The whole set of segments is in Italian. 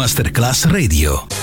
Masterclass Radio.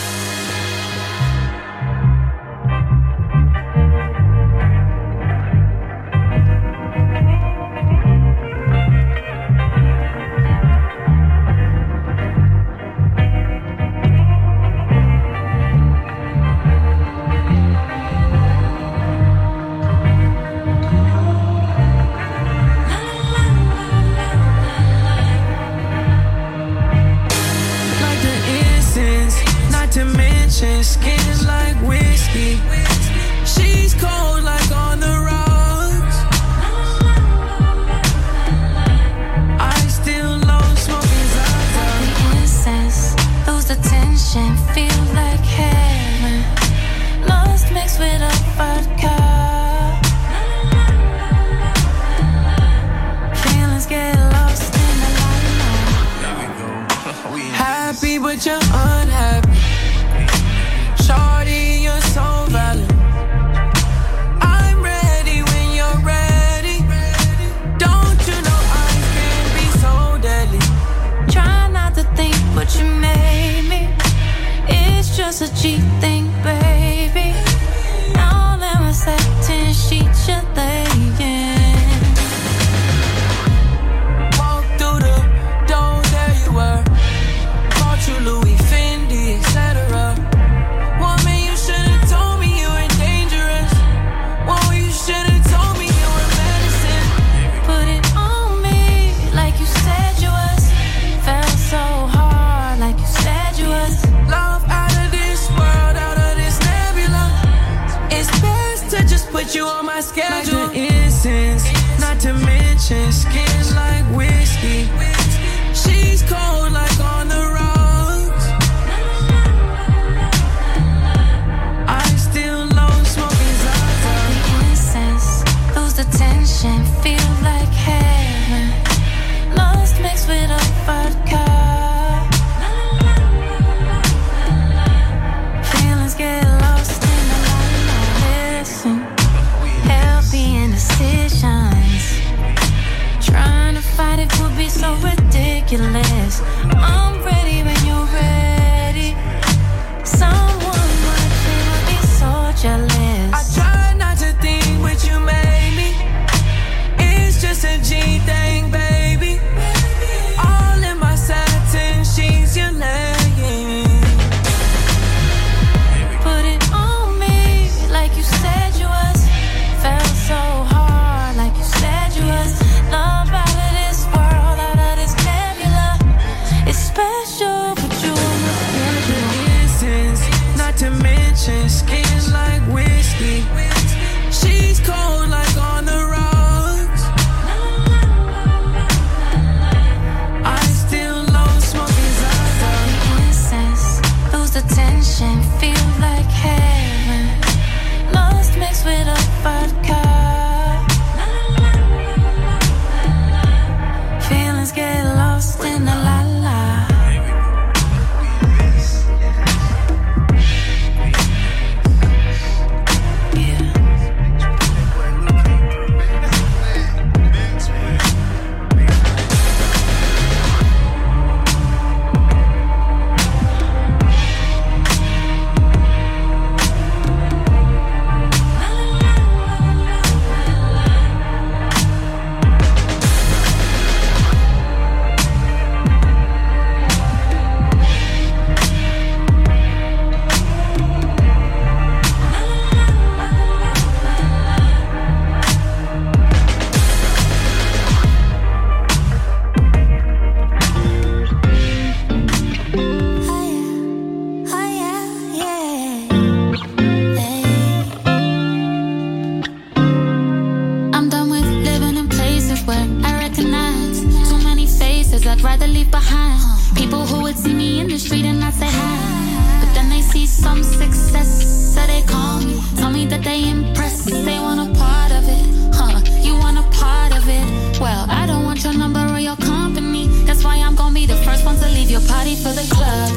some success. So they call me, tell me that they impressed. They want a part of it, huh? You want a part of it? Well, I don't want your number or your company. That's why I'm gonna be the first one to leave your party for the club.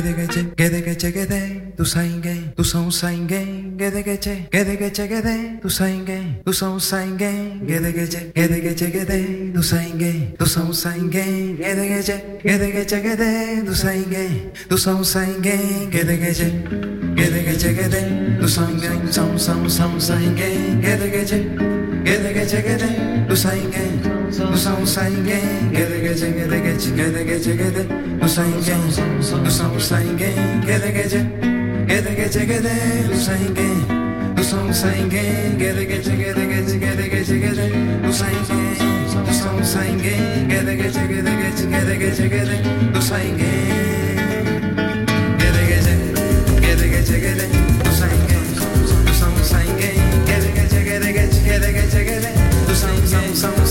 Geche, gede geche gede, tu sainge, tu son sainge, gede geche, gede. Geche gede, tu sainge, tu son sainge, gede geche, gede. Geche gede, tu sainge, tu son sainge, gede geche, gede. Geche gede, tu sainge, son son son sainge, gede geche, gede. Geche gede, tu sainge, tu son sainge, gede geche gede gede geche gede, tu sainge, Nusa usayge Gede gece gede geç Gede gece gede Usayge Nusa usayge Gede gece Gede gece gede Usayge Nusa usayge Gede gece gede geç Gede gece gede Usayge Nusa usayge Gede gece gede geç Gede gece gede Usayge Gede gece Gede gece gede Usayge Nusa usayge Gede gece gede geç Gede gece gede Usayge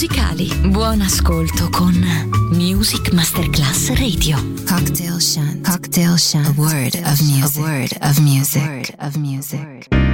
musicali. Buon ascolto con Music Masterclass Radio. Cocktail Shant. Cocktail Shant. A word of music. A word of music. A word of music.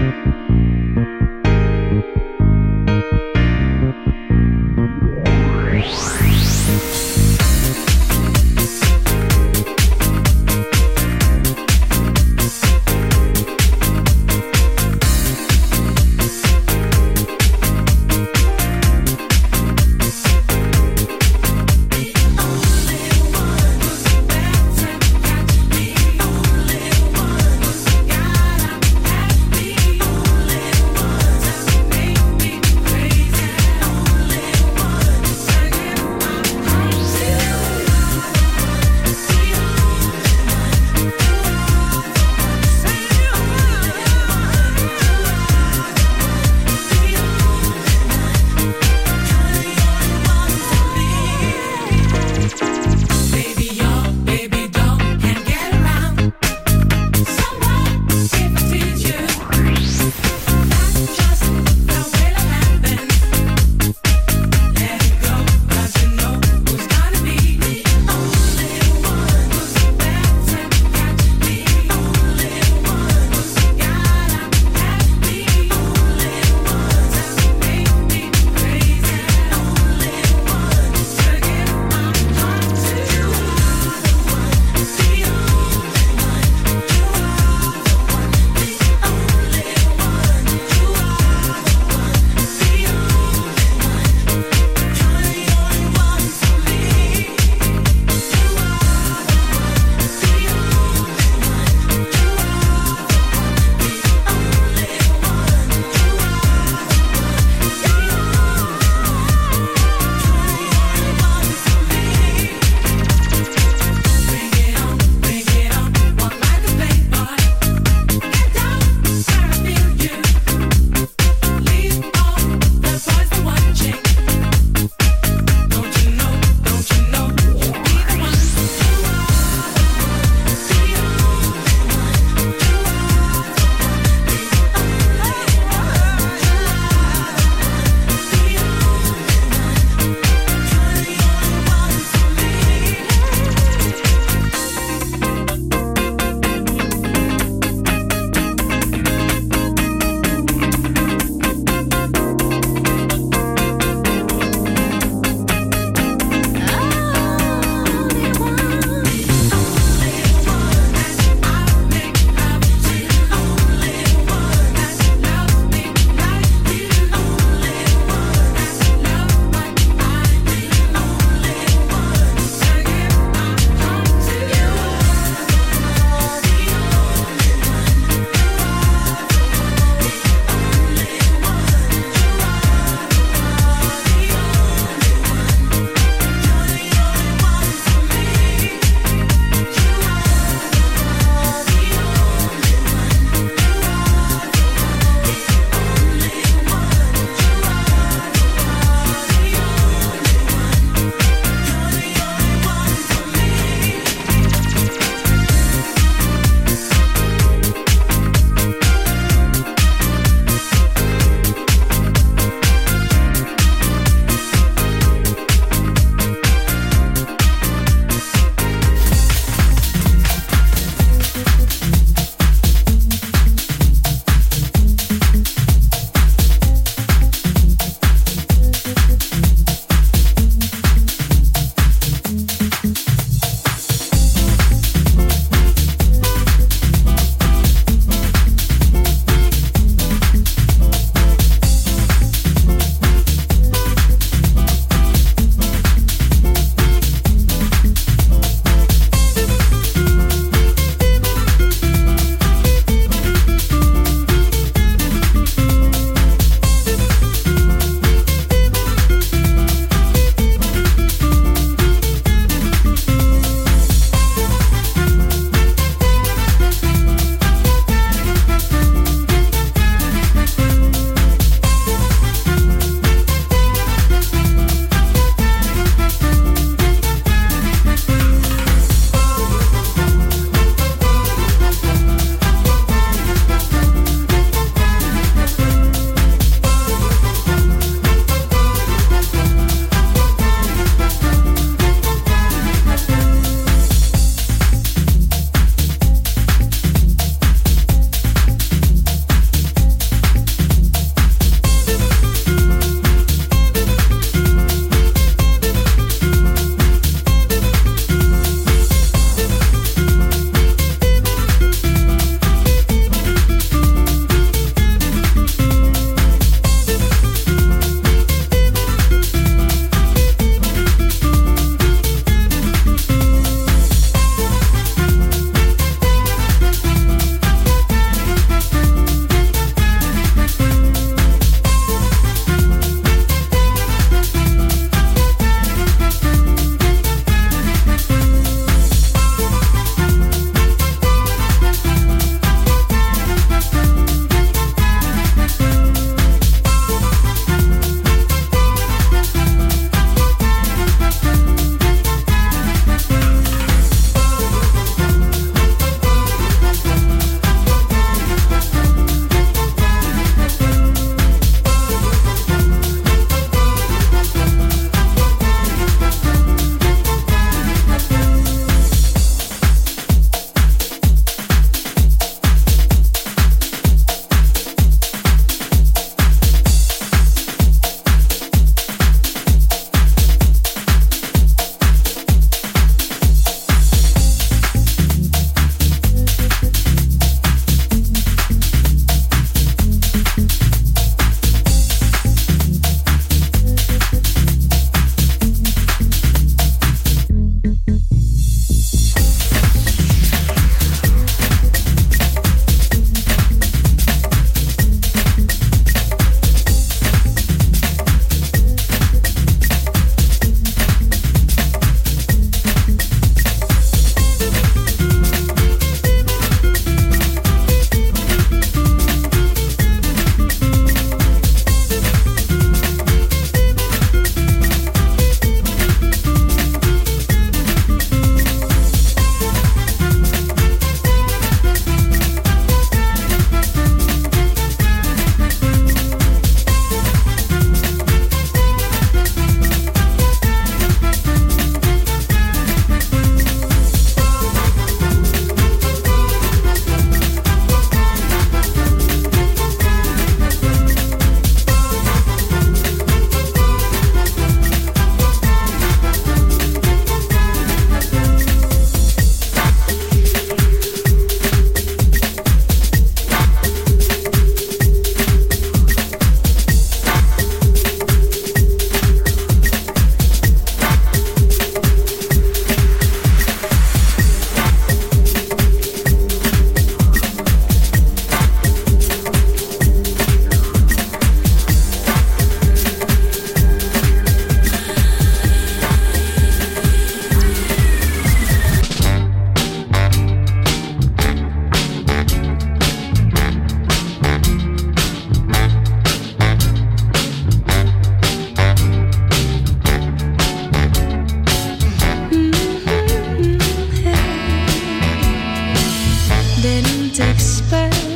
spell